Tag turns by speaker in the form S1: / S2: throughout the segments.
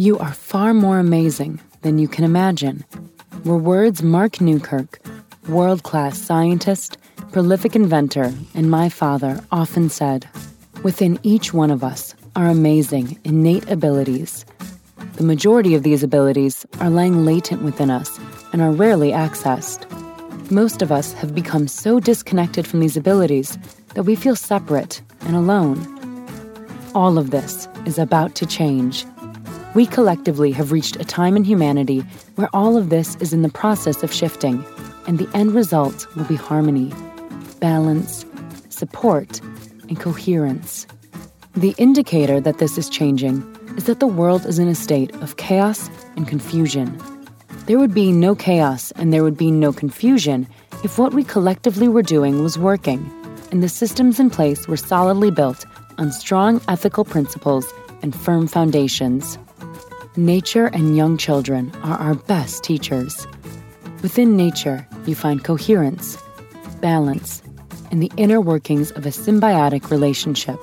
S1: You are far more amazing than you can imagine were words Marc Newkirk, world class scientist, prolific inventor, and my father often said. Within each one of us are amazing, innate abilities. The majority of these abilities are lying latent within us and are rarely accessed. Most of us have become so disconnected from these abilities that we feel separate and alone. All of this is about to change we collectively have reached a time in humanity where all of this is in the process of shifting, and the end result will be harmony, balance, support, and coherence. The indicator that this is changing is that the world is in a state of chaos and confusion. There would be no chaos and there would be no confusion if what we collectively were doing was working, and the systems in place were solidly built on strong ethical principles and firm foundations. Nature and young children are our best teachers. Within nature, you find coherence, balance, and the inner workings of a symbiotic relationship.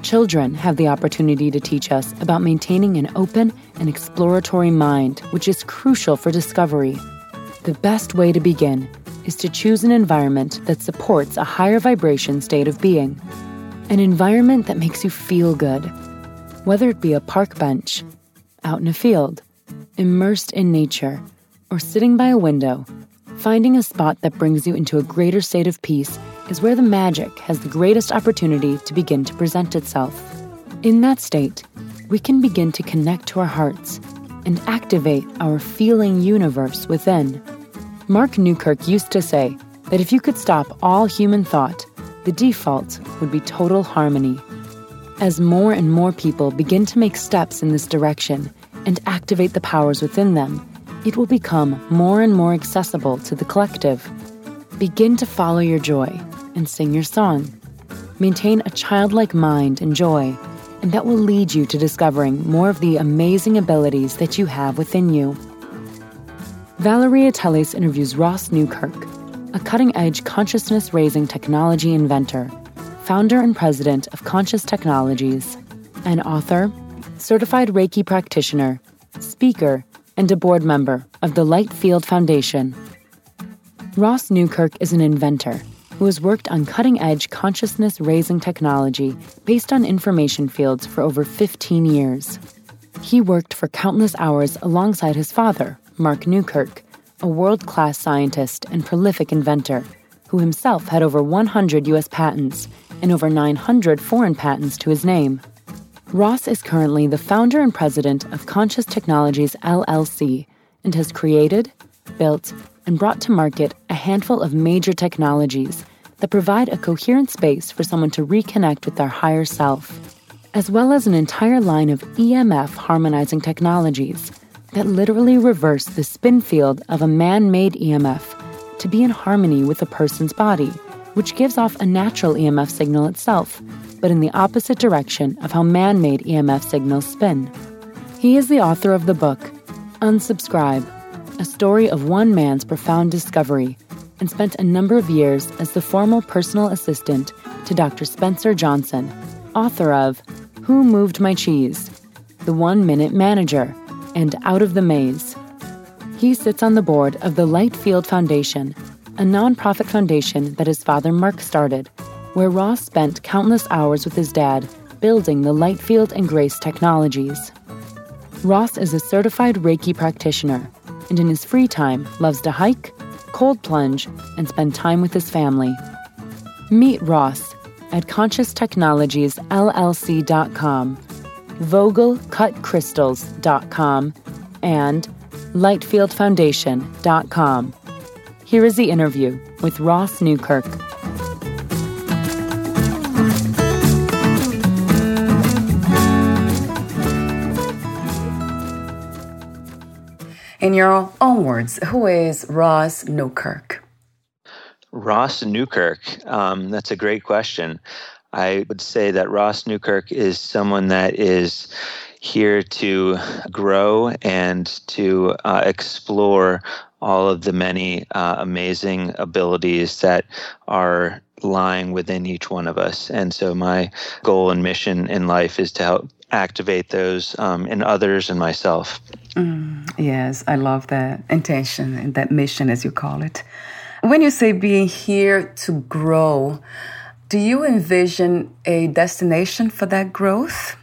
S1: Children have the opportunity to teach us about maintaining an open and exploratory mind, which is crucial for discovery. The best way to begin is to choose an environment that supports a higher vibration state of being. An environment that makes you feel good, whether it be a park bench, out in a field, immersed in nature, or sitting by a window, finding a spot that brings you into a greater state of peace is where the magic has the greatest opportunity to begin to present itself. In that state, we can begin to connect to our hearts and activate our feeling universe within. Marc Newkirk used to say that if you could stop all human thought, the default would be total harmony. As more and more people begin to make steps in this direction and activate the powers within them, it will become more and more accessible to the collective. Begin to follow your joy and sing your song. Maintain a childlike mind and joy, and that will lead you to discovering more of the amazing abilities that you have within you. Valeria Teles interviews Ross Newkirk, a cutting edge consciousness raising technology inventor founder and president of Conscious Technologies, an author, certified Reiki practitioner, speaker, and a board member of the Light Field Foundation. Ross Newkirk is an inventor who has worked on cutting edge consciousness raising technology based on information fields for over 15 years. He worked for countless hours alongside his father, Marc Newkirk, a world class scientist and prolific inventor who himself had over 100 U.S. patents and over 900 foreign patents to his name. Ross is currently the founder and president of Conscious Technologies LLC and has created, built, and brought to market a handful of major technologies that provide a coherent space for someone to reconnect with their higher self, as well as an entire line of EMF harmonizing technologies that literally reverse the spin field of a man made EMF to be in harmony with a person's body which gives off a natural EMF signal itself, but in the opposite direction of how man made EMF signals spin. He is the author of the book, Unsubscribe, a story of one man's profound discovery, and spent a number of years as the formal personal assistant to Dr. Spencer Johnson, author of Who Moved My Cheese, The One Minute Manager, and Out of the Maze. He sits on the board of the Light Field Foundation a nonprofit foundation that his father Marc started where Ross spent countless hours with his dad building the Lightfield and Grace technologies. Ross is a certified Reiki practitioner and in his free time loves to hike, cold plunge, and spend time with his family. Meet Ross at ConsciousTechnologiesLLC.com, VogelCutCrystals.com, and LightfieldFoundation.com. Here is the interview with Ross Newkirk.
S2: In your own words, who is Ross Newkirk?
S3: Ross Newkirk, um, that's a great question. I would say that Ross Newkirk is someone that is here to grow and to uh, explore all of the many uh, amazing abilities that are lying within each one of us. And so, my goal and mission in life is to help activate those um, in others and myself.
S2: Mm, yes, I love that intention and that mission, as you call it. When you say being here to grow, do you envision a destination for that growth?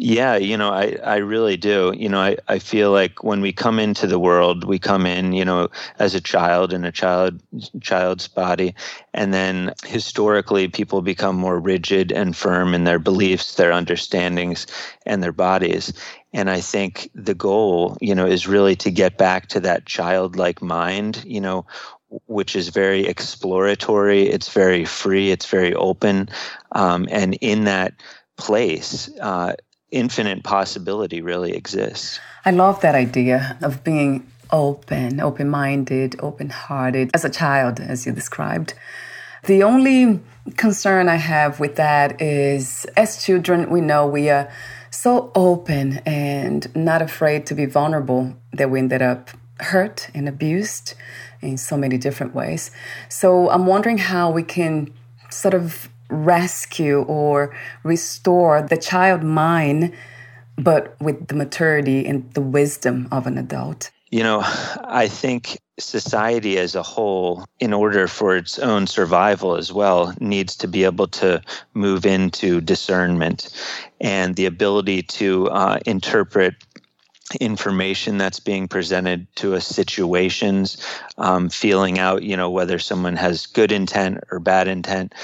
S3: Yeah, you know, I, I really do. You know, I, I feel like when we come into the world, we come in, you know, as a child in a child child's body. And then historically people become more rigid and firm in their beliefs, their understandings, and their bodies. And I think the goal, you know, is really to get back to that childlike mind, you know, which is very exploratory, it's very free, it's very open. Um, and in that place, uh, infinite possibility really exists.
S2: I love that idea of being open, open minded, open hearted as a child, as you described. The only concern I have with that is as children, we know we are so open and not afraid to be vulnerable that we ended up hurt and abused in so many different ways. So I'm wondering how we can sort of rescue or restore the child mind, but with the maturity and the wisdom of an adult?
S3: You know, I think society as a whole, in order for its own survival as well, needs to be able to move into discernment and the ability to uh, interpret information that's being presented to us situations um, feeling out you know whether someone has good intent or bad intent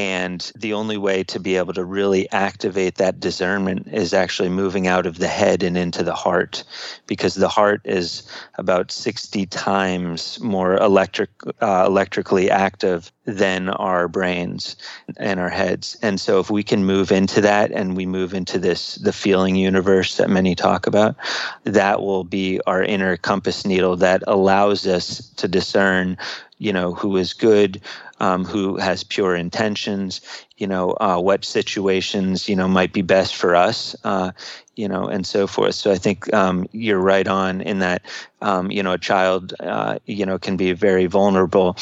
S3: and the only way to be able to really activate that discernment is actually moving out of the head and into the heart, because the heart is about 60 times more electric, uh, electrically active than our brains and our heads. And so, if we can move into that and we move into this, the feeling universe that many talk about, that will be our inner compass needle that allows us to discern you know, who is good, um, who has pure intentions, you know, uh, what situations, you know, might be best for us, uh, you know, and so forth. So I think um, you're right on in that, um, you know, a child, uh, you know, can be very vulnerable.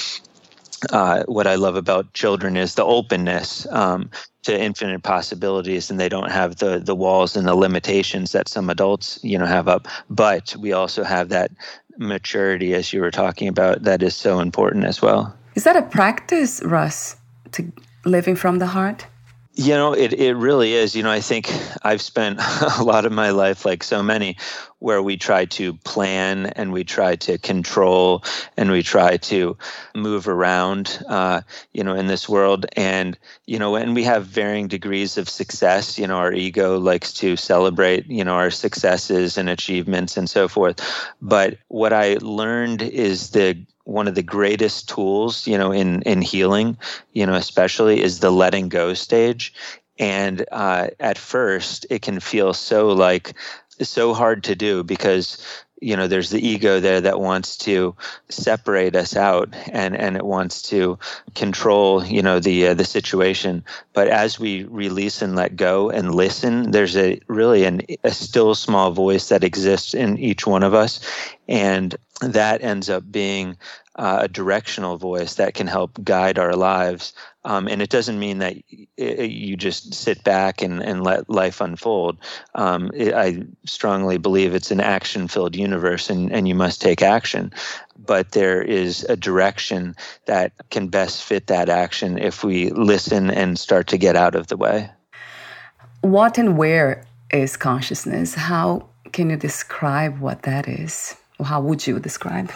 S3: Uh, what I love about children is the openness um, to infinite possibilities, and they don't have the the walls and the limitations that some adults, you know, have up. But we also have that maturity, as you were talking about, that is so important as well.
S2: Is that a practice, Russ, to living from the heart?
S3: You know, it, it really is. You know, I think I've spent a lot of my life, like so many, where we try to plan and we try to control and we try to move around, uh, you know, in this world. And, you know, and we have varying degrees of success. You know, our ego likes to celebrate, you know, our successes and achievements and so forth. But what I learned is the one of the greatest tools, you know, in in healing, you know, especially is the letting go stage. And uh, at first, it can feel so like so hard to do because you know there's the ego there that wants to separate us out and and it wants to control you know the uh, the situation. But as we release and let go and listen there's a really an, a still small voice that exists in each one of us. And that ends up being uh, a directional voice that can help guide our lives um, and it doesn't mean that it, you just sit back and, and let life unfold. Um, it, I strongly believe it's an action filled universe and, and you must take action. But there is a direction that can best fit that action if we listen and start to get out of the way.
S2: What and where is consciousness? How can you describe what that is? How would you describe?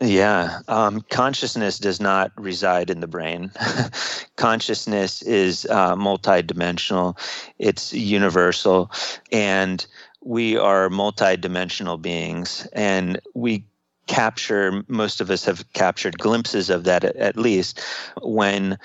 S3: Yeah, um, consciousness does not reside in the brain. consciousness is uh, multidimensional, it's universal, and we are multidimensional beings, and we capture most of us have captured glimpses of that at, at least when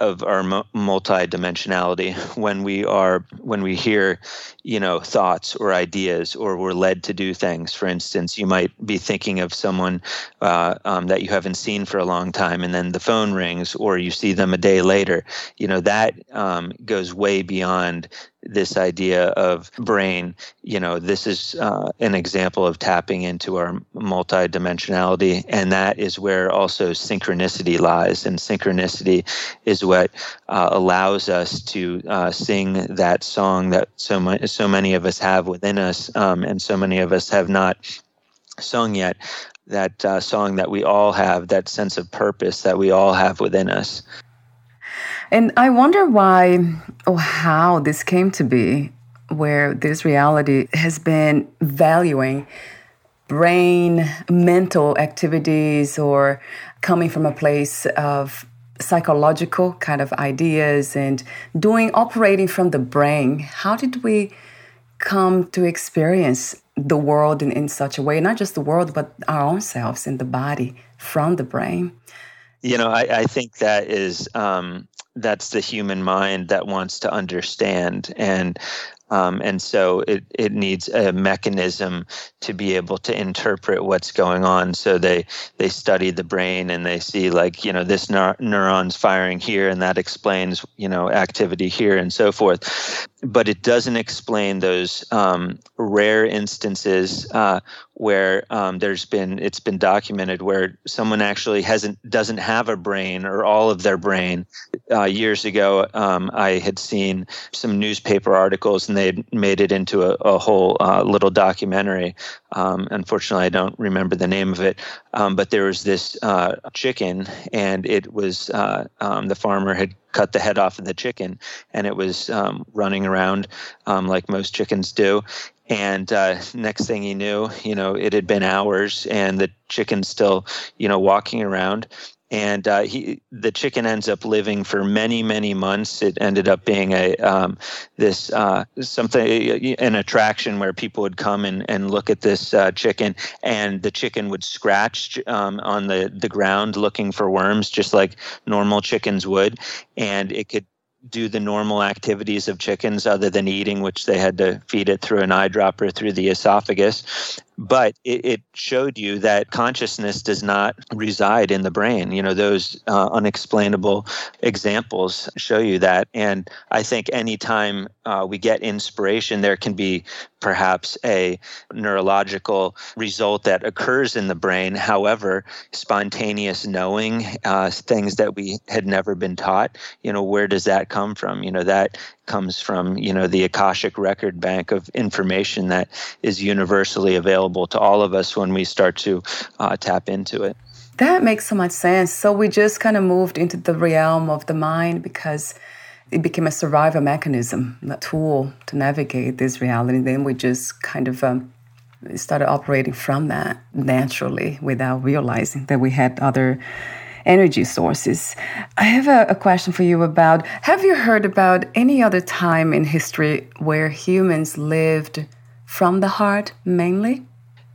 S3: of our multidimensionality. When we are when we hear you know thoughts or ideas or we're led to do things for instance you might be thinking of someone uh, um, that you haven't seen for a long time and then the phone rings or you see them a day later. You know that um, goes way beyond this idea of brain you know this is uh, an example of tapping into our multidimensionality and that is where also synchronicity lies and synchronicity is what uh, allows us to uh, sing that song that so much so many of us have within us um, and so many of us have not sung yet that uh, song that we all have that sense of purpose that we all have within us
S2: and I wonder why or how this came to be, where this reality has been valuing brain mental activities or coming from a place of psychological kind of ideas and doing operating from the brain. How did we come to experience the world in, in such a way? Not just the world, but our own selves in the body from the brain.
S3: You know, I, I think that is um, that's the human mind that wants to understand and um, and so it, it needs a mechanism to be able to interpret what's going on. So they they study the brain and they see like you know this neur- neuron's firing here and that explains you know activity here and so forth. But it doesn't explain those um, rare instances uh, where um, there's been it's been documented where someone actually hasn't doesn't have a brain or all of their brain. Uh, years ago, um, I had seen some newspaper articles and they had made it into a, a whole uh, little documentary. Um, unfortunately, I don't remember the name of it, um, but there was this uh, chicken, and it was uh, um, the farmer had cut the head off of the chicken, and it was um, running around like most chickens do and uh, next thing he knew you know it had been hours and the chicken's still you know walking around. And uh, he the chicken ends up living for many many months. It ended up being a um, this uh, something an attraction where people would come and, and look at this uh, chicken. And the chicken would scratch um, on the the ground looking for worms just like normal chickens would. And it could do the normal activities of chickens other than eating, which they had to feed it through an eyedropper through the esophagus but it, it, showed you that consciousness does not reside in the brain. You know, those uh, unexplainable examples show you that. And I think anytime uh, we get inspiration, there can be perhaps a neurological result that occurs in the brain. However, spontaneous knowing, uh, things that we had never been taught, you know, where does that come from? You know, that comes from you know the akashic record bank of information that is universally available to all of us when we start to uh, tap into it.
S2: That makes so much sense. So we just kind of moved into the realm of the mind because it became a survival mechanism a tool to navigate this reality. Then we just kind of um, started operating from that naturally without realizing that we had other energy sources. I have a, a, question for you about have you heard about any other time in history where humans lived from the heart mainly?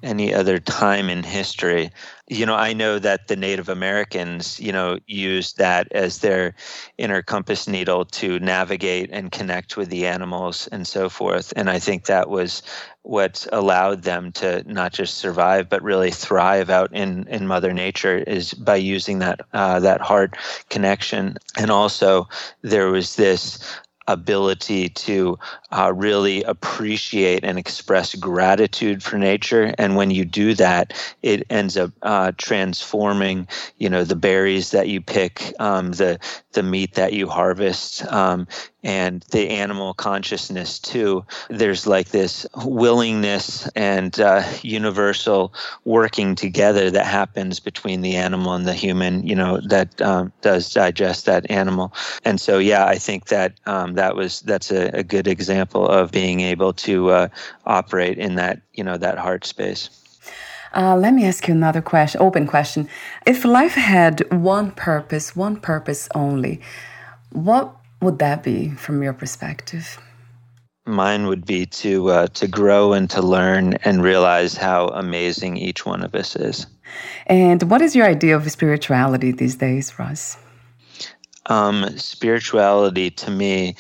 S3: Any other time in history? You know, I know that the Native Americans, you know, used that as their inner compass needle to navigate and connect with the animals and so forth. And I think that was what allowed them to not just survive but really thrive out in in mother nature is by using that uh, that heart connection and also there was this ability to uh, really appreciate and express gratitude for nature. And when you do that, it ends up uh, transforming, you know, the berries that you pick, um, the the meat that you harvest, um, and the animal consciousness too. There's like this willingness and uh, universal working together that happens between the animal and the human. You know, that um, does digest that animal. And so, yeah, I think that um, that was that's a, a, good example of being able to uh, operate in that you know that heart space.
S2: Uh, let me ask you another question, open question. If life had one purpose, one purpose only, what would that be from your perspective?
S3: Mine would be to uh, to grow and to learn and realize how amazing each one of us is.
S2: And what is your idea of spirituality these days, Russ?
S3: Um, spirituality to me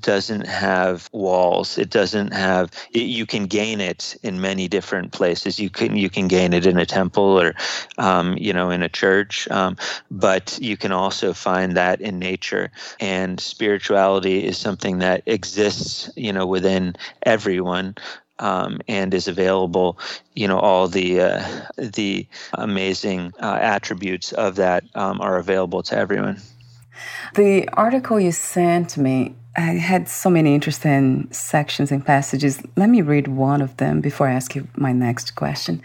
S3: doesn't have walls it doesn't have it, you can gain it in many different places you can you can gain it in a temple or um, you know in a church um, but you can also find that in nature and spirituality is something that exists you know within everyone um, and is available. You know, all the uh, the amazing uh, attributes of that um, are available to everyone.
S2: The article you sent me I had so many interesting sections and passages. Let me read one of them before I ask you my next question.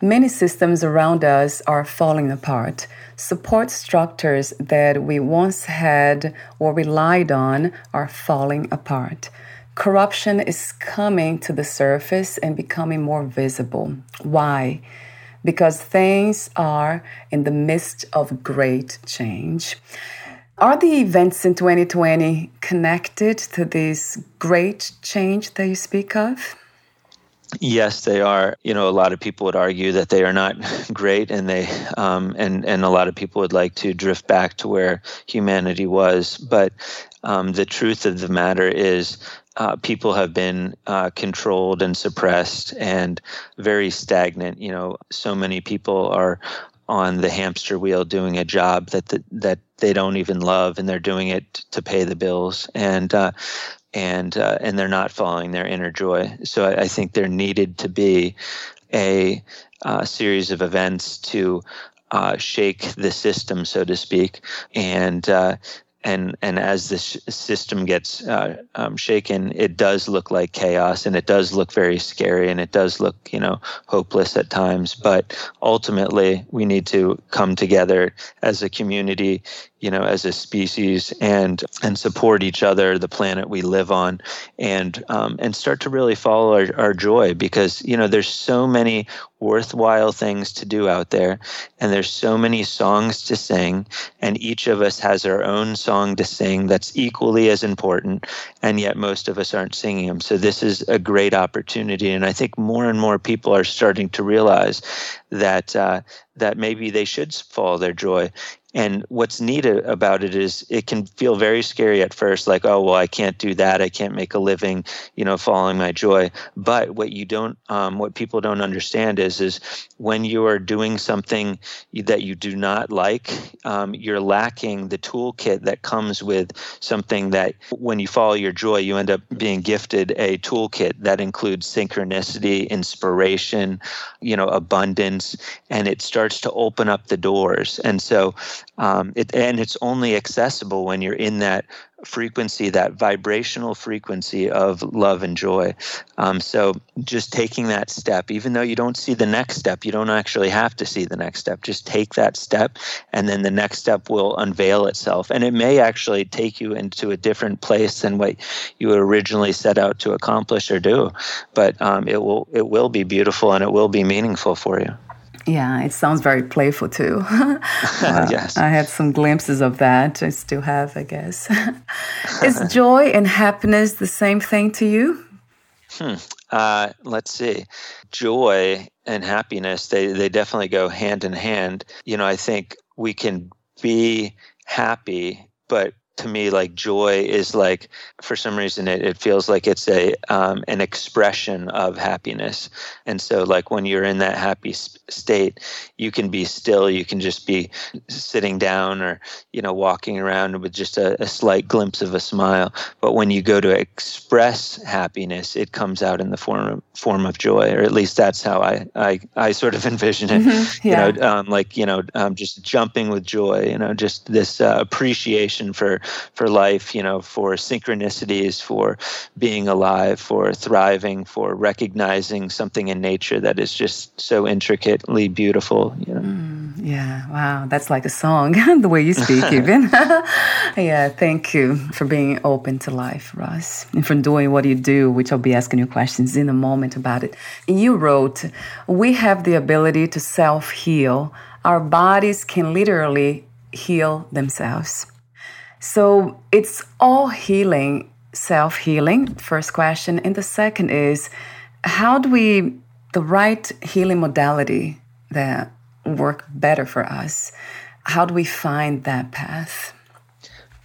S2: Many systems around us are falling apart. Support structures that we once had or relied on are falling apart. Corruption is coming to the surface and becoming more visible. Why? Because things are in the midst of great change. Are the events in 2020 connected to this great change that you speak of?
S3: Yes, they are. You know, a lot of people would argue that they are not great, and they um, and and a lot of people would like to drift back to where humanity was. But um, the truth of the matter is, uh, people have been uh, controlled and suppressed and very stagnant. You know, so many people are on the hamster wheel doing a job that the, that they don't even love and they're doing it to pay the bills and uh, and uh, and they're not following their inner joy so I, I think there needed to be a uh, series of events to uh, shake the system so to speak and uh, and and as this system gets uh, um, shaken, it does look like chaos, and it does look very scary, and it does look you know hopeless at times. But ultimately, we need to come together as a community you know, as a species and and support each other, the planet we live on, and um, and start to really follow our, our joy because you know there's so many worthwhile things to do out there, and there's so many songs to sing, and each of us has our own song to sing that's equally as important, and yet most of us aren't singing them. So this is a great opportunity, and I think more and more people are starting to realize that uh, that maybe they should follow their joy and what's neat about it is it can feel very scary at first, like, oh, well, I can't do that. I can't make a living, you know, following my joy. But what you don't, um, what people don't understand is, is when you are doing something that you do not like, um, you're lacking the toolkit that comes with something that when you follow your joy, you end up being gifted a toolkit that includes synchronicity, inspiration, you know, abundance, and it starts to open up the doors. And so, um, it, and it's only accessible when you're in that frequency, that vibrational frequency of love and joy. Um, so just taking that step, even though you don't see the next step, you don't actually have to see the next step. Just take that step, and then the next step will unveil itself. And it may actually take you into a different place than what you originally set out to accomplish or do. But um, it will it will be beautiful and it will be meaningful for you.
S2: Yeah, it sounds very playful too. uh,
S3: yes.
S2: I had some glimpses of that. I still have, I guess. Is joy and happiness the same thing to you?
S3: Hmm. Uh, let's see. Joy and happiness, they, they definitely go hand in hand. You know, I think we can be happy, but to me like joy is like for some reason it, it feels like it's a um, an expression of happiness and so like when you're in that happy state you can be still you can just be sitting down or you know walking around with just a, a slight glimpse of a smile but when you go to express happiness it comes out in the form of, form of joy or at least that's how i i, I sort of envision it mm-hmm. yeah. you know um, like you know um, just jumping with joy you know just this uh, appreciation for for life you know for synchronicities for being alive for thriving for recognizing something in nature that is just so intricately beautiful you know. Mm,
S2: yeah wow that's like a song the way you speak even. Yeah thank you for being open to life russ and for doing what you do which i'll be asking you questions in a moment about it. You wrote we have the ability to self-heal. Our bodies can literally heal themselves. So it's all healing, self healing, first question. And the second is how do we, the right healing modality that work better for us, how do we find that path?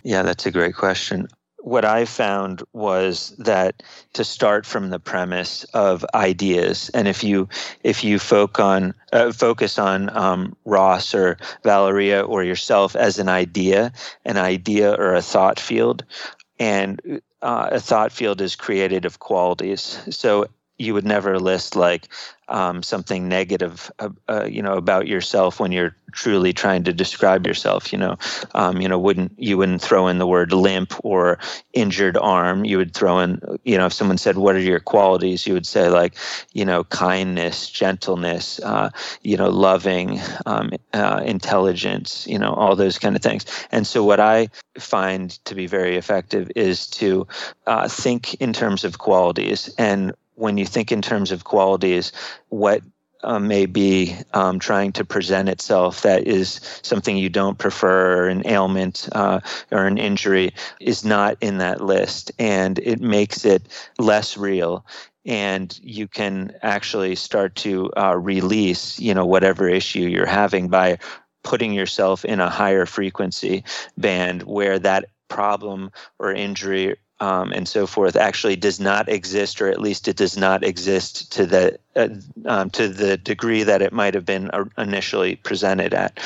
S3: Yeah, that's a great question what I found was that to start from the premise of ideas, and if you if you focus on uh, focus on um, Ross or Valeria or yourself as an idea, an idea or a thought field, and uh, a thought field is created of qualities. So you would never list like um, something negative, uh, uh, you know, about yourself when you're truly trying to describe yourself. You know, um, you know, wouldn't you wouldn't throw in the word limp or injured arm? You would throw in, you know, if someone said, "What are your qualities?" You would say like, you know, kindness, gentleness, uh, you know, loving, um, uh, intelligence, you know, all those kind of things. And so, what I find to be very effective is to uh, think in terms of qualities and when you think in terms of qualities, what uh, may be um, trying to present itself that is something you don't prefer, an ailment uh, or an injury, is not in that list. And it makes it less real. And you can actually start to uh, release, you know, whatever issue you're having by putting yourself in a higher frequency band where that problem or injury um, and so forth actually does not exist, or at least it does not exist to the uh, um, to the degree that it might have been uh, initially presented at.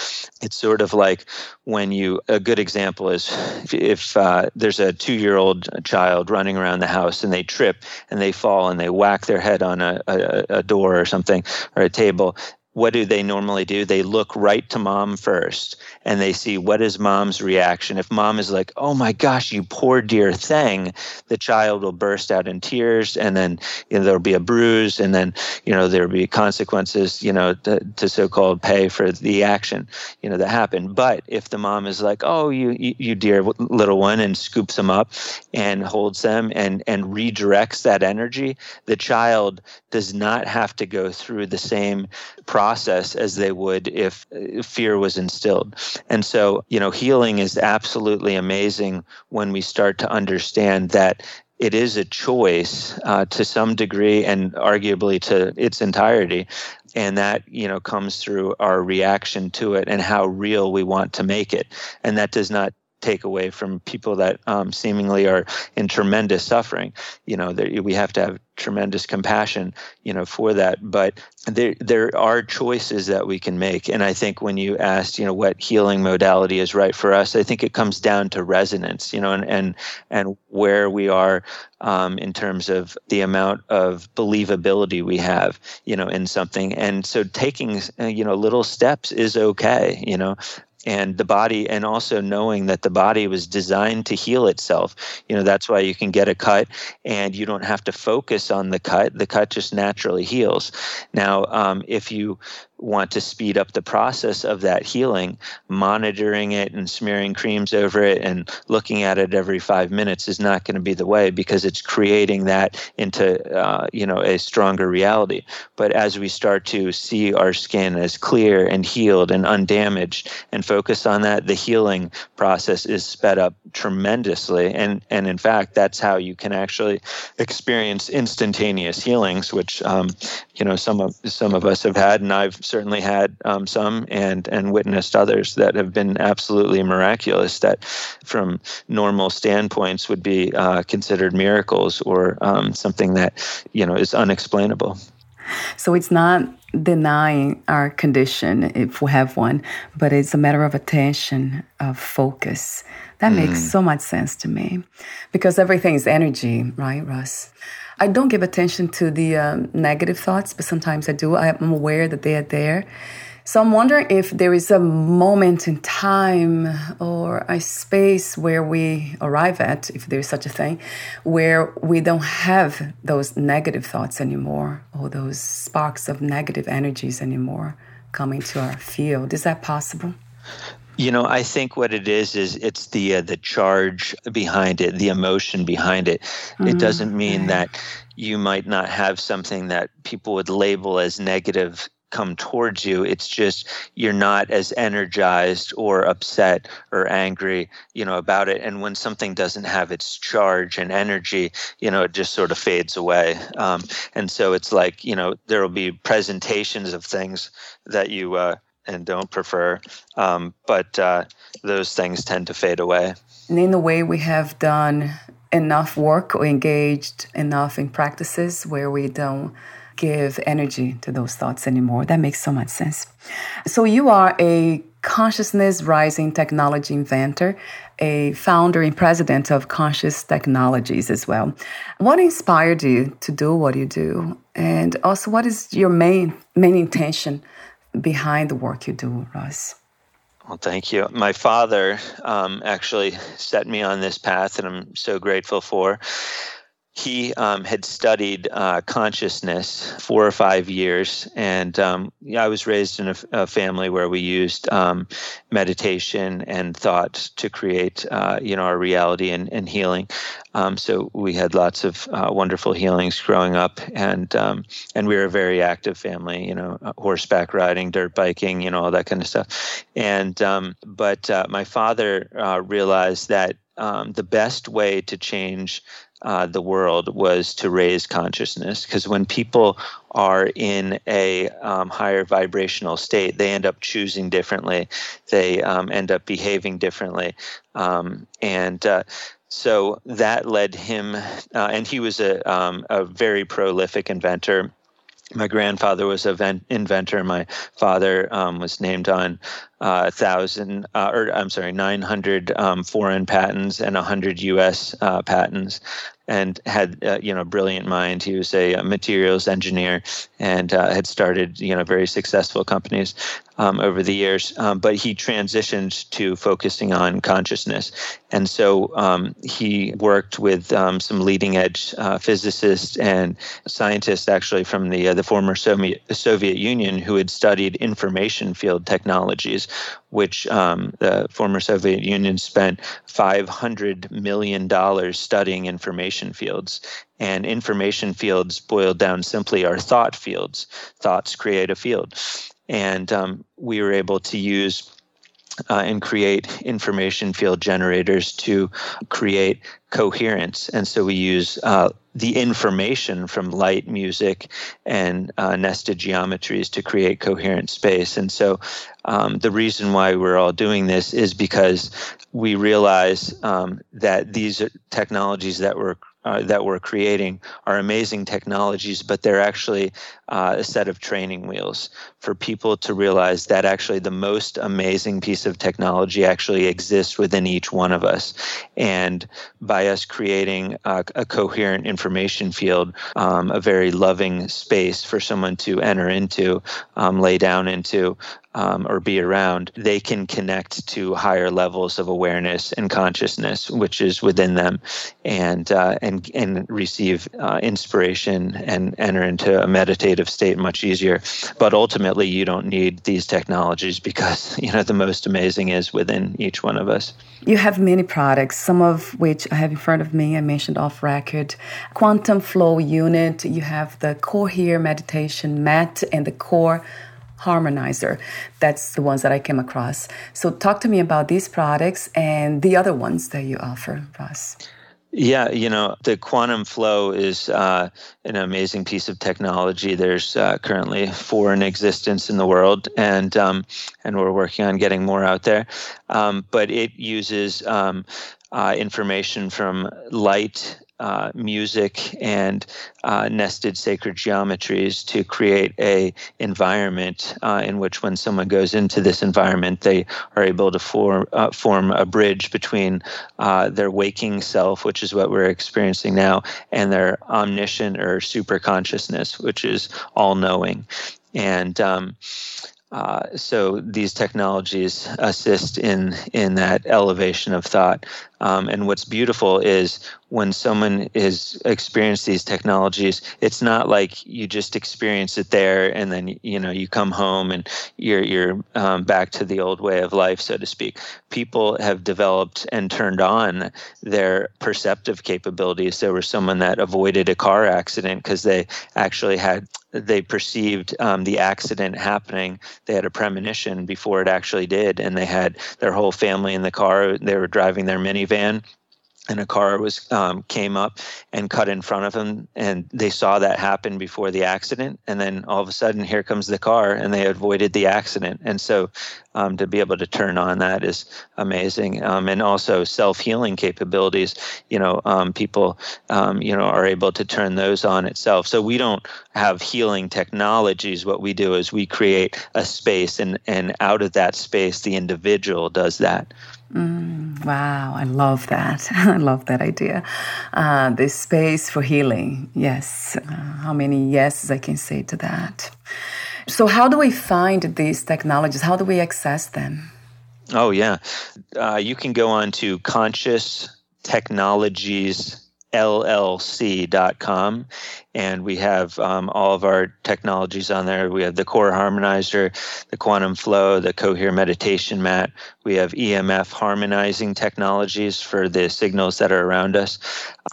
S3: It's sort of like when you. A good example is if, if uh, there's a two-year-old child running around the house and they trip and they fall and they whack their head on a, a, a door or something or a table what do they normally do? They look right to mom first and they see what is mom's reaction. If mom is like, oh my gosh, you poor dear thing, the child will burst out in tears and then you know, there'll be a bruise and then, you know, there'll be consequences, you know, to, to so-called pay for the action, you know, that happened. But if the mom is like, oh, you, you, dear little one and scoops them up and holds them and, and redirects that energy, the child does not have to go through the same process as they would if fear was instilled. And so, you know, healing is absolutely amazing when we start to understand that it is a choice uh, to some degree and arguably to its entirety and that you know comes through our reaction to it and how real we want to make it and that does not take away from people that um, seemingly are in tremendous suffering. You know, we have to have tremendous compassion, you know, for that. But there there are choices that we can make, and I think when you asked, you know, what healing modality is right for us, I think it comes down to resonance, you know, and and and where we are um, in terms of the amount of believability we have, you know, in something. And so taking, uh, you know, little steps is okay, you know and the body and also knowing that the body was designed to heal itself. You know that's why you can get a cut and you don't have to focus on the cut. The cut just naturally heals. Now um, if you want to speed up the process of that healing, monitoring it and smearing creams over it and looking at it every five minutes is not going to be the way because it's creating that into uh, you know a stronger reality. But as we start to see our skin as clear and healed and undamaged and on that, the healing process is sped up tremendously. And and in fact, that's how you can actually experience instantaneous healings, which um, you know some of some of us have had, and I've certainly had um, some and and witnessed others that have been absolutely miraculous that from normal standpoints would be uh, considered miracles or um, something that you know is unexplainable
S2: so it's not denying our condition if we have one, but it's a matter of attention, of focus. That mm. makes so much sense to me because everything is energy, right, Russ? I don't give attention to the um, negative thoughts, but sometimes I do. I'm aware that they are there. So I'm wondering if there is a moment in time or a space where we arrive at, if there's such a thing, where we don't have those negative thoughts anymore or those sparks of negative energies anymore coming to our field. Is that possible?
S3: You know, I think what it is is it's the uh, the charge behind it, the emotion behind it. Mm-hmm. It doesn't mean that you might not have something that people would label as negative come towards you it's just you're not as energized or upset or angry you know about it and when something doesn't have its charge and energy you know it just sort of fades away um, and so it's like you know there will be presentations of things that you uh, and don't prefer. Um, but uh, those things tend to fade away.
S2: And in a way, we have done enough work or engaged enough in practices where we don't give energy to those thoughts anymore. That makes so much sense. So, you are a consciousness rising technology inventor, a founder and president of Conscious Technologies as well. What inspired you to do what you do? And also, what is your main main intention behind the work you do, Russ.
S3: Well, thank you. My father um, actually set me on this path, and I'm so grateful for he um, had studied uh, consciousness four or five years, and um, I was raised in a, a, family where we used um, meditation and thought to create, uh, you know, our reality and, and healing. Um, so we had lots of uh, wonderful healings growing up, and um, and we were a very active family. You know, uh, horseback riding, dirt biking, you know, all that kind of stuff. And um, but uh, my father uh, realized that the best way to change uh, the world was to raise consciousness because when people are in a um, higher vibrational state they end up choosing differently. They um, end up behaving differently. Um, and uh, so that led him uh, and he was a, um, a very prolific inventor my grandfather was an inventor. My father um, was named on uh, thousand, uh, or I'm sorry, 900 um, foreign patents and 100 U.S. Uh, patents, and had uh, you know brilliant mind. He was a, a materials engineer and uh, had started you know very successful companies um, over the years. Um, but he transitioned to focusing on consciousness, and so um, he worked with um, some leading edge uh, physicists and scientists actually from the the former Soviet Soviet Union who had studied information field technologies which um, the former Soviet Union spent $500 million studying information fields. And information fields, boiled down simply, are thought fields. Thoughts create a field. And um, we were able to use uh, and create information field generators to create coherence. And so we use uh, the information from light, music, and uh, nested geometries to create coherent space. And so um, the reason why we're all doing this is because we realize um, that these technologies that we're uh, that we're creating are amazing technologies, but they're actually uh, a set of training wheels for people to realize that actually the most amazing piece of technology actually exists within each one of us. And by us creating a, a coherent information field, um, a very loving space for someone to enter into, um, lay down into, um, or be around, they can connect to higher levels of awareness and consciousness, which is within them, and uh, and and receive uh, inspiration and enter into a meditative state much easier. But ultimately, you don't need these technologies because you know the most amazing is within each one of us.
S2: You have many products, some of which I have in front of me. I mentioned off record, Quantum Flow Unit. You have the Cohere Meditation Mat and the Core harmonizer. That's the ones that I came across. So, talk to me about these products and the other ones that you offer, Russ.
S3: Yeah, you know, the quantum flow is uh, an amazing piece of technology. There's uh, currently four in existence in the world, and um, and we're working on getting more out there. Um, but it uses um, uh, information from light uh, music and uh, nested sacred geometries to create a environment uh, in which when someone goes into this environment they are able to form uh, form a bridge between uh, their waking self which is what we're experiencing now and their omniscient or super consciousness which is all knowing and um, uh, so these technologies assist in in that elevation of thought. Um, and what's beautiful is when someone has experienced these technologies, it's not like you just experience it there and then you know you come home and you're you're um, back to the old way of life, so to speak. People have developed and turned on their perceptive capabilities. There was someone that avoided a car accident because they actually had they perceived um, the accident happening. They had a premonition before it actually did, and they had their whole family in the car. They were driving their minivan and a car was um, came up and cut in front of them and they saw that happen before the accident and then all of a sudden here comes the car and they avoided the accident. And so um, to be able to turn on that is amazing um, and also self-healing capabilities you know um, people um, you know are able to turn those on itself so we don't have healing technologies what we do is we create a space and and out of that space the individual does that
S2: Mm, wow, I love that. I love that idea. Uh, the space for healing. Yes. Uh, how many yeses I can say to that? So, how do we find these technologies? How do we access them?
S3: Oh, yeah. Uh, you can go on to Conscious Technologies llc.com and we have um, all of our technologies on there. We have the core harmonizer the quantum flow the cohere meditation mat. We have emf harmonizing technologies for the signals that are around us.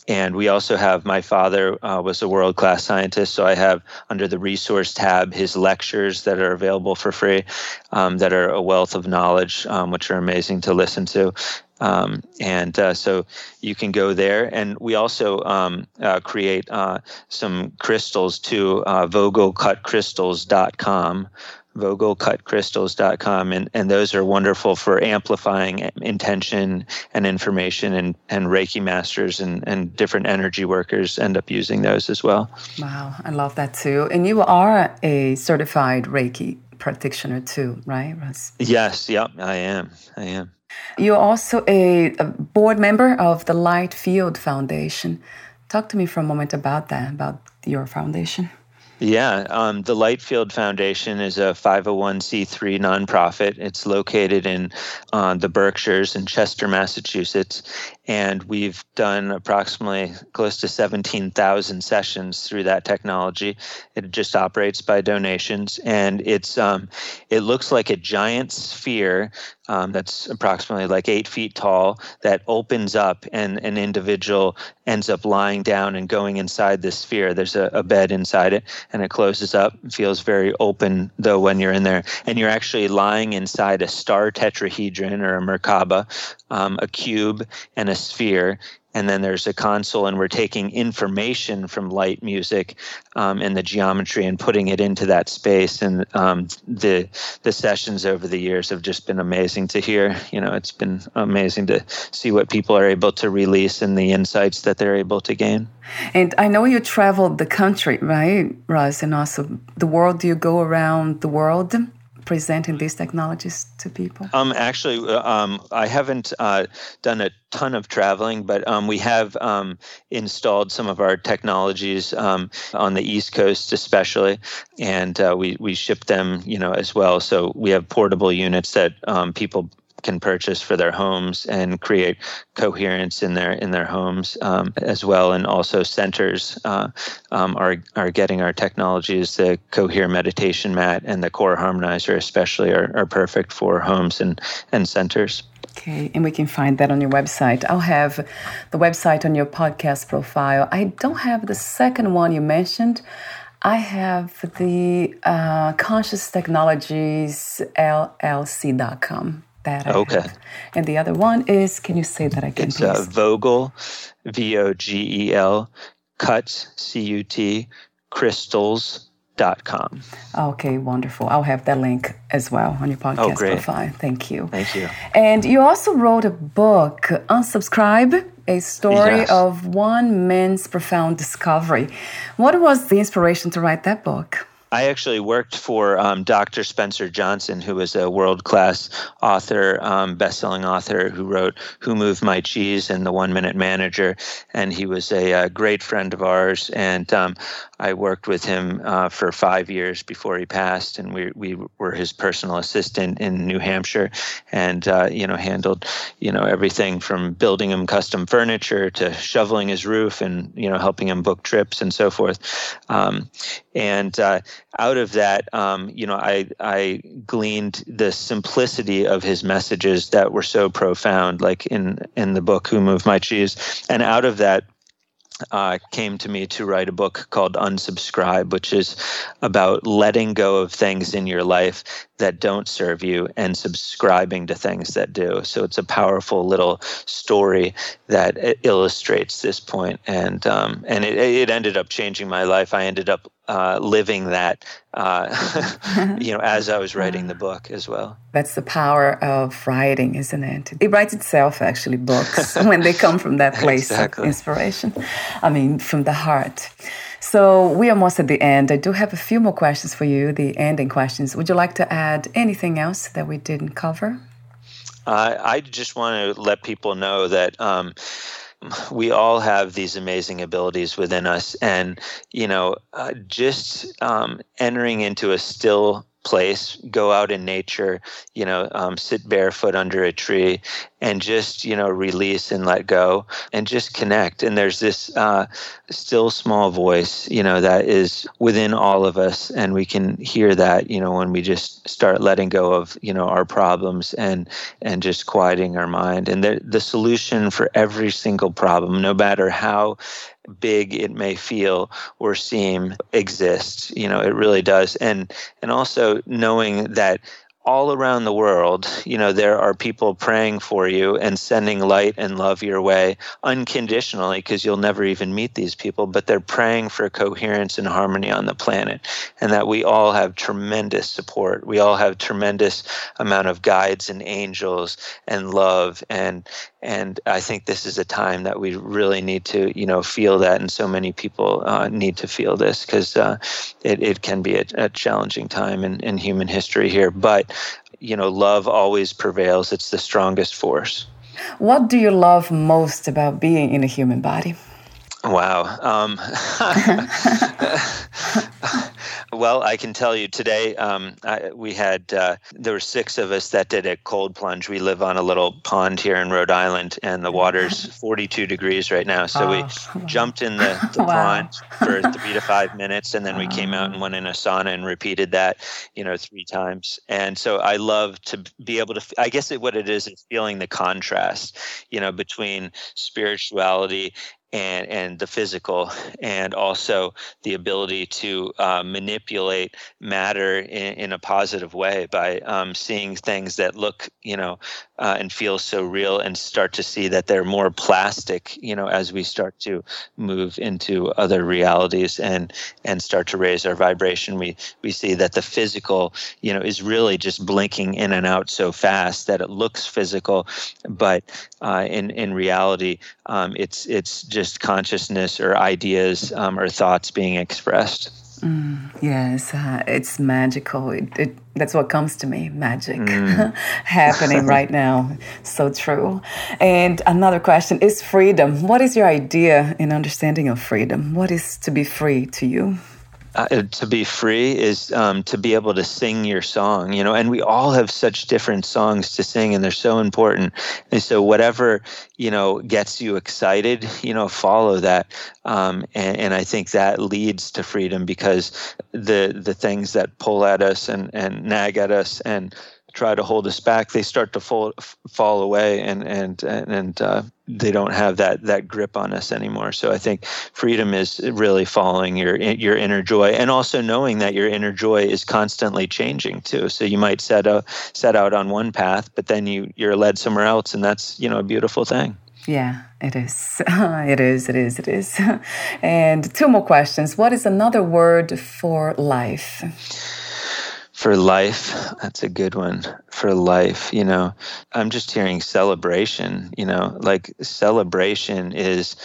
S3: And we also have my father uh, was a world class scientist so i have under the resource tab his lectures that are available for free um, that are a wealth of knowledge um, which are amazing to listen to um, and uh, so you can go there. And we also um, uh, create uh, some crystals to uh, vogelcutcrystals.com vogelcutcrystals.com and, and those are wonderful for amplifying intention and information and, and reiki masters and, and different energy workers end up using those as well.
S2: Wow i love that too. And you are a certified reiki practitioner too right russ
S3: yes yep i am i am
S2: you're also a, a, board member of the Light Field Foundation. Talk to me for a moment about that, about your foundation.
S3: Yeah, um, the Lightfield Foundation is a 501c3 nonprofit. It's located in uh, the Berkshires in Chester, Massachusetts, and we've done approximately close to 17,000 sessions through that technology. It just operates by donations, and it's um, it looks like a giant sphere um, that's approximately like eight feet tall that opens up, and an individual ends up lying down and going inside this sphere. There's a, a bed inside it, and it closes up. Feels very open though when you're in there, and you're actually lying inside a star tetrahedron or a Merkaba, um, a cube, and a sphere and then there's a console and we're taking information from light music um, and the geometry and putting it into that space. And um, the the sessions over the years have just been amazing to hear. You know it's been amazing to see what people are able to release and the insights that they're able to gain.
S2: And I know you traveled the country, right, Russ, and also the world. Do you go around the world presenting these technologies to people?
S3: Um, actually, uh, um, I haven't uh, done a ton of traveling, but um, we have um, installed some of our technologies um, on the East Coast, especially, and uh, we we ship them, you know, as well. So we have portable units that um, people can purchase for their homes and create coherence in their in their homes um, as well. And also centers uh, um, are are getting our technologies. The Cohere meditation mat and the Core Harmonizer, especially, are, are perfect for homes and and centers.
S2: Okay, and we can find that on your website. I'll have the website on your podcast profile. I don't have the second one you mentioned. I have the uh, Conscious Technologies LLC.com. That
S3: I okay.
S2: Have. And the other one is, can you say that again,
S3: it's,
S2: uh, please?
S3: Uh, Vogel, V O G E L, cut, C U T, crystals, dot com.
S2: Okay, wonderful. I'll have that link as well on your podcast
S3: oh, great.
S2: profile. Thank you.
S3: Thank you.
S2: And you also wrote a book, Unsubscribe, a story
S3: yes.
S2: of one man's profound discovery. What was the inspiration to write that book?
S3: I actually worked for um, Dr. Spencer Johnson, who was a world class author, um, best selling author, who wrote Who Moved My Cheese and The One Minute Manager. And he was a, a great friend of ours. And um, I worked with him uh, for five years before he passed. And we, we were his personal assistant in New Hampshire and, uh, you know, handled, you know, everything from building him custom furniture to shoveling his roof and, you know, helping him book trips and so forth. Um, and, uh, out of that, um, you know, I I gleaned the simplicity of his messages that were so profound, like in in the book "Who Moved My Cheese," and out of that, uh, came to me to write a book called Unsubscribe, which is about letting go of things in your life that don't serve you and subscribing to things that do. So it's a powerful little story that illustrates this point, and um, and it, it ended up changing my life. I ended up uh, living that, uh, you know, as I was writing the book as well.
S2: That's the power of writing, isn't it? It writes itself, actually, books, when they come from that place exactly. of inspiration. I mean, from the heart. So we are almost at the end. I do have a few more questions for you, the ending questions. Would you like to add anything else that we didn't cover?
S3: Uh, I just want to let people know that. Um, we all have these amazing abilities within us. And you know uh, just um, entering into a still place, go out in nature, you know, um, sit barefoot under a tree and just, you know, release and let go and just connect. And there's this uh, still small voice, you know, that is within all of us. And we can hear that, you know, when we just start letting go of, you know, our problems and, and just quieting our mind. And the, the solution for every single problem, no matter how big it may feel or seem exists you know it really does and and also knowing that all around the world, you know, there are people praying for you and sending light and love your way unconditionally because you'll never even meet these people, but they're praying for coherence and harmony on the planet and that we all have tremendous support. We all have tremendous amount of guides and angels and love and and I think this is a time that we really need to, you know, feel that and so many people uh, need to feel this because uh, it, it can be a, a challenging time in, in human history here. But you know, love always prevails. It's the strongest force.
S2: What do you love most about being in a human body?
S3: Wow. Um, well, I can tell you today um, I, we had uh, there were six of us that did a cold plunge. We live on a little pond here in Rhode Island, and the water's 42 degrees right now. So oh, we jumped in the, the wow. pond for three to five minutes, and then we came out and went in a sauna and repeated that, you know, three times. And so I love to be able to. I guess it, what it is is feeling the contrast, you know, between spirituality and and the physical, and also the ability to uh, manipulate matter in, in, a positive way by um, seeing things that look, you know, uh, and feel so real, and start to see that they're more plastic, you know, as we start to move into other realities and and start to raise our vibration. We we see that the physical, you know, is really just blinking in and out so fast that it looks physical, but uh, in in reality, um, it's it's just consciousness or ideas um, or thoughts being expressed.
S2: Mm, yes, uh, it's magical. It, it, that's what comes to me magic mm. happening right now. So true. And another question is freedom. What is your idea and understanding of freedom? What is to be free to you?
S3: Uh, to be free is um, to be able to sing your song, you know, and we all have such different songs to sing and they're so important. And so, whatever, you know, gets you excited, you know, follow that. Um, and, and, I think that leads to freedom because the, the things that pull at us and, and nag at us and try to hold us back, they start to fall fall away, and and and uh, they don't have that that grip on us anymore. So I think freedom is really following your your inner joy, and also knowing that your inner joy is constantly changing too. So you might set a set out on one path, but then you you're led somewhere else, and that's you know a beautiful thing.
S2: Yeah, it is. it is, it is, it is. And two more questions. What is another word for life?
S3: For life, that's a good one. For life, you know, I'm just hearing celebration, you know, like celebration is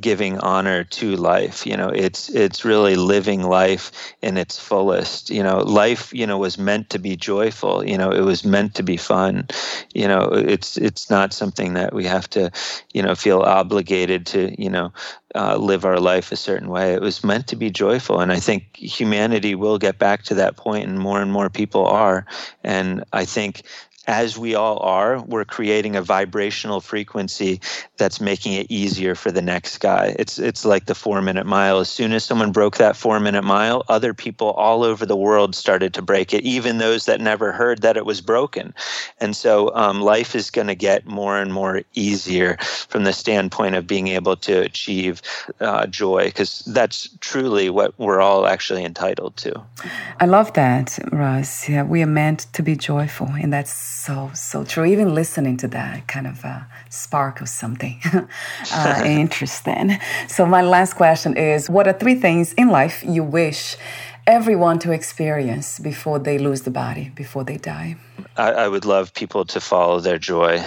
S3: giving honor to life you know. It's it's really living life in its fullest you know. Life you know was meant to be joyful you know it was meant to be fun you know. It's it's not something that we have to you know feel obligated to you know uh, live our life a certain way. It was meant to be joyful and i think humanity will get back to that point and more and more people are. And i think as we all are, we're creating a vibrational frequency that's making it easier for the next guy. It's it's like the four minute mile. As soon as someone broke that four minute mile, other people all over the world started to break it, even those that never heard that it was broken. And so um, life is going to get more and more easier from the standpoint of being able to achieve uh, joy, because that's truly what we're all actually entitled to.
S2: I love that, Russ. Yeah, we are meant to be joyful, and that's so so true. Even listening to that kind of uh, spark of something uh, interesting. So my last question is: What are three things in life you wish everyone to experience before they lose the body, before they die?
S3: I, I would love people to follow their joy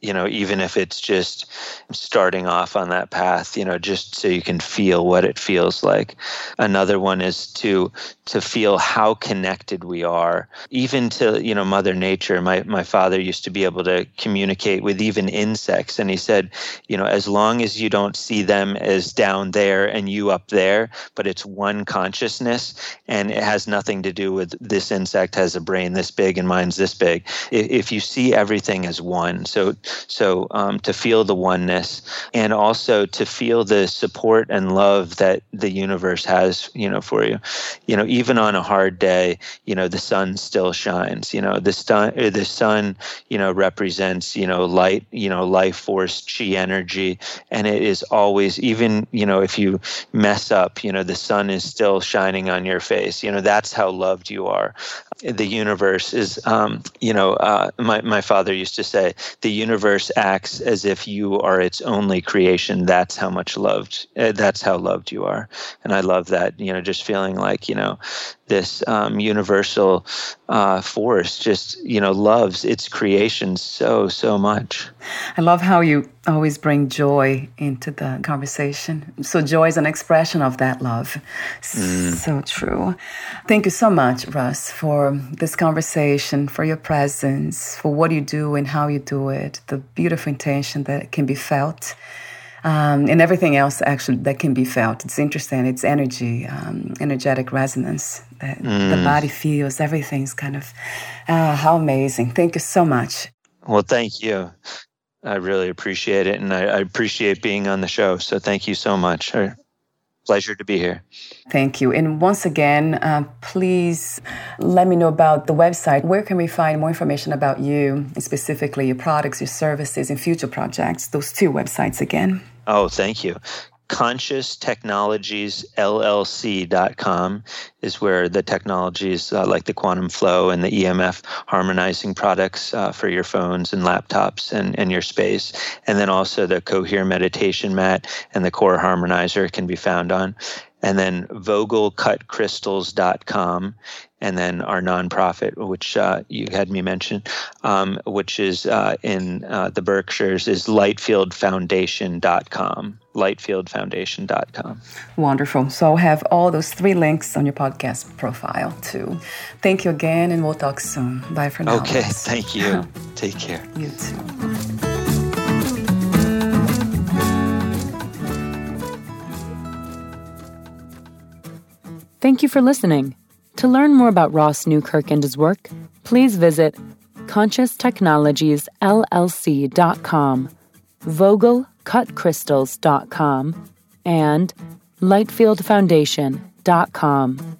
S3: you know, even if it's just starting off on that path, you know, just so you can feel what it feels like. Another one is to to feel how connected we are, even to, you know, Mother Nature. My my father used to be able to communicate with even insects. And he said, you know, as long as you don't see them as down there and you up there, but it's one consciousness and it has nothing to do with this insect has a brain this big and mine's this big. If you see everything as one. So so um, to feel the oneness and also to feel the support and love that the universe has, you know, for you. You know, even on a hard day, you know, the sun still shines. You know, the sun, the sun, you know, represents, you know, light, you know, life force, chi energy, and it is always, even, you know, if you mess up, you know, the sun is still shining on your face. You know, that's how loved you are the universe is, um, you know, uh, my, my father used to say, the universe acts as if you are its only creation. That's how much loved, uh, that's how loved you are. And I love that, you know, just feeling like, you know, this um, universal uh, force just you know loves its creation so so much
S2: i love how you always bring joy into the conversation so joy is an expression of that love mm. so true thank you so much russ for this conversation for your presence for what you do and how you do it the beautiful intention that can be felt um, and everything else actually that can be felt. It's interesting. It's energy, um, energetic resonance that mm. the body feels. Everything's kind of uh, how amazing. Thank you so much.
S3: Well, thank you. I really appreciate it, and I, I appreciate being on the show. So thank you so much. Pleasure to be here.
S2: Thank you. And once again, uh, please let me know about the website. Where can we find more information about you, specifically your products, your services, and future projects? Those two websites again.
S3: Oh, thank you. Conscious Technologies LLC.com is where the technologies uh, like the quantum flow and the EMF harmonizing products uh, for your phones and laptops and, and your space. And then also the Cohere meditation mat and the core harmonizer can be found on and then vogelcutcrystals.com and then our nonprofit, which uh, you had me mention, um, which is uh, in uh, the Berkshires, is lightfieldfoundation.com. Lightfieldfoundation.com.
S2: Wonderful. So I'll have all those three links on your podcast profile too. Thank you again, and we'll talk soon. Bye for now.
S3: Okay. Thank you. Take care.
S2: You too.
S1: Thank you for listening. To learn more about Ross Newkirk and his work, please visit conscioustechnologiesllc.com, vogelcutcrystals.com, and lightfieldfoundation.com.